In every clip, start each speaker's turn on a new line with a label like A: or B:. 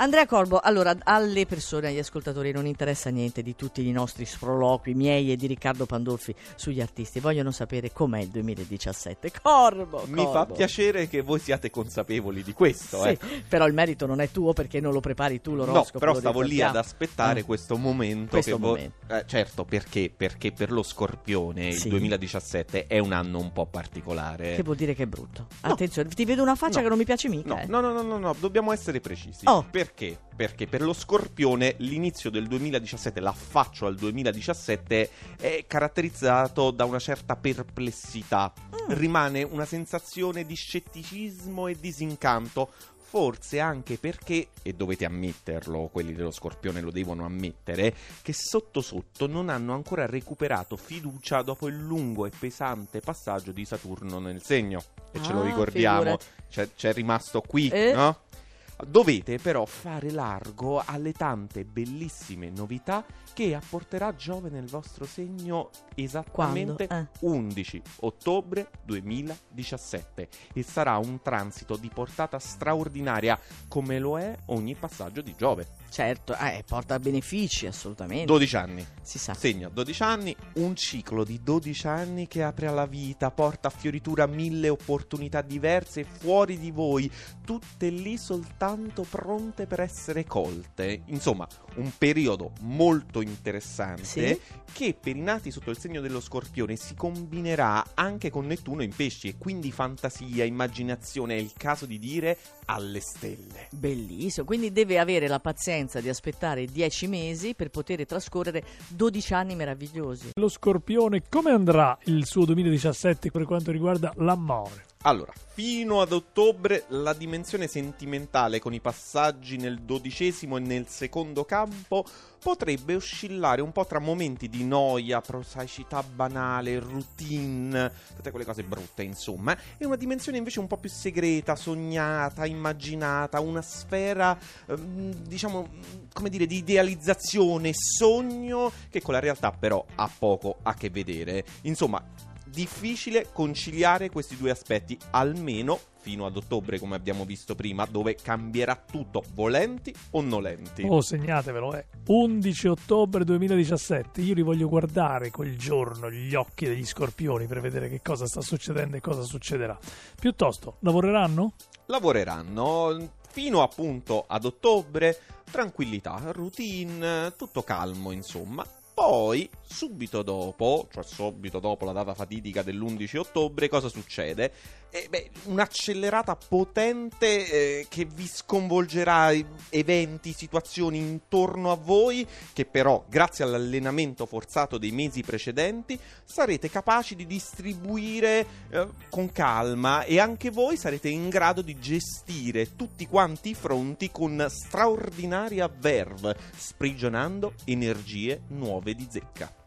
A: Andrea Corbo, allora alle persone, agli ascoltatori non interessa niente di tutti i nostri sproloqui miei e di Riccardo Pandolfi sugli artisti, vogliono sapere com'è il 2017. Corbo!
B: Mi fa
A: Corbo.
B: piacere che voi siate consapevoli di questo.
A: Sì,
B: eh.
A: però il merito non è tuo perché non lo prepari tu
B: No,
A: l'oroscopo.
B: però
A: lo
B: stavo lì ad aspettare
A: Mm.
B: questo momento.
A: Questo
B: voi-
A: momento.
B: Eh, certo, perché? Perché per lo scorpione
A: Sì.
B: il 2017 è un anno un po' particolare.
A: Che vuol dire che è brutto.
B: No.
A: Attenzione, ti vedo una faccia
B: No.
A: che non mi piace mica.
B: No,
A: eh.
B: no, no, no, no, no, dobbiamo essere precisi.
A: Oh.
B: Perché? Perché per lo scorpione l'inizio del 2017, l'affaccio al 2017, è caratterizzato da una certa perplessità.
A: Mm.
B: Rimane una sensazione di scetticismo e disincanto. Forse anche perché, e dovete ammetterlo, quelli dello Scorpione lo devono ammettere, che sotto sotto non hanno ancora recuperato fiducia dopo il lungo e pesante passaggio di Saturno nel segno. E ce lo
A: Ah,
B: ricordiamo, c'è, c'è rimasto qui,
A: Eh?
B: no? Dovete però fare largo alle tante bellissime novità che apporterà Giove nel vostro segno esattamente?
A: Eh.
B: 11 ottobre 2017 e sarà un transito di portata straordinaria come lo è ogni passaggio di Giove.
A: Certo, eh, porta benefici assolutamente.
B: 12 anni.
A: si sa.
B: Segno 12 anni, un ciclo di 12 anni che apre alla vita, porta a fioritura mille opportunità diverse fuori di voi, tutte lì soltanto pronte per essere colte. Insomma, un periodo molto interessante
A: Sì.
B: che per i nati sotto il segno dello scorpione si combinerà anche con Nettuno in pesci e quindi fantasia, immaginazione, è il caso di dire alle stelle.
A: Bellissimo, quindi deve avere la pazienza di aspettare 10 mesi per poter trascorrere 12 anni meravigliosi.
C: Lo Scorpione, come andrà il suo 2017 per quanto riguarda l'amore?
B: Allora, fino ad ottobre la dimensione sentimentale con i passaggi nel dodicesimo e nel secondo campo potrebbe oscillare un po' tra momenti di noia, prosaicità banale, routine, tutte quelle cose brutte, insomma, e una dimensione invece un po' più segreta, sognata, immaginata, una sfera, ehm, diciamo, come dire, di idealizzazione, sogno, che con la realtà però ha poco a che vedere. Insomma, difficile conciliare questi due aspetti, almeno fino ad ottobre, come abbiamo visto prima, dove cambierà tutto, volenti o nolenti.
C: Oh, segnatevelo, è 11 ottobre 2017. Io li voglio guardare quel giorno, gli occhi degli scorpioni, per vedere che cosa sta succedendo e cosa succederà. Piuttosto, lavoreranno?
B: Lavoreranno fino appunto ad ottobre, tranquillità, routine, tutto calmo, insomma. Poi, subito dopo, cioè subito dopo la data fatidica dell'11 ottobre, cosa succede? Eh, beh, un'accelerata potente eh, che vi sconvolgerà eventi, situazioni intorno a voi, che però, grazie all'allenamento forzato dei mesi precedenti, sarete capaci di distribuire eh, con calma e anche voi sarete in grado di gestire tutti quanti i fronti con straordinaria verve, sprigionando energie nuove di zecca.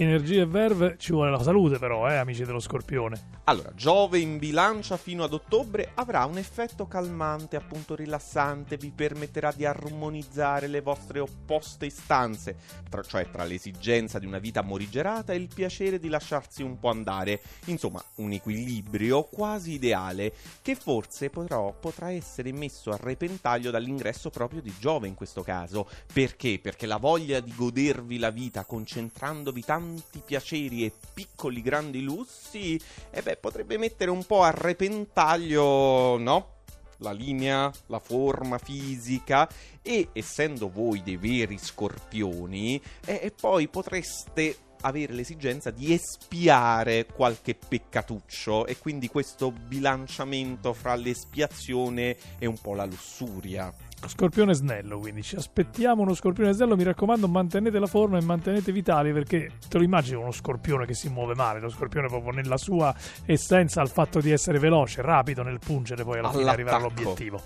C: Energia e verve, ci vuole la salute però, eh, amici dello scorpione.
B: Allora, Giove in bilancia fino ad ottobre avrà un effetto calmante, appunto rilassante, vi permetterà di armonizzare le vostre opposte istanze, tra- cioè tra l'esigenza di una vita morigerata e il piacere di lasciarsi un po' andare. Insomma, un equilibrio quasi ideale che forse però potrà essere messo a repentaglio dall'ingresso proprio di Giove in questo caso. Perché? Perché la voglia di godervi la vita concentrandovi tanti piaceri e piccoli grandi lussi, e beh, potrebbe mettere un po' a repentaglio, no? La linea, la forma fisica e essendo voi dei veri scorpioni, eh, e poi potreste avere l'esigenza di espiare qualche peccatuccio e quindi questo bilanciamento fra l'espiazione e un po' la lussuria.
C: Scorpione snello, quindi ci aspettiamo uno scorpione snello. Mi raccomando, mantenete la forma e mantenete vitali perché te lo immagini uno scorpione che si muove male. Lo scorpione, proprio nella sua essenza, al fatto di essere veloce, rapido nel pungere, poi alla fine arrivare all'obiettivo.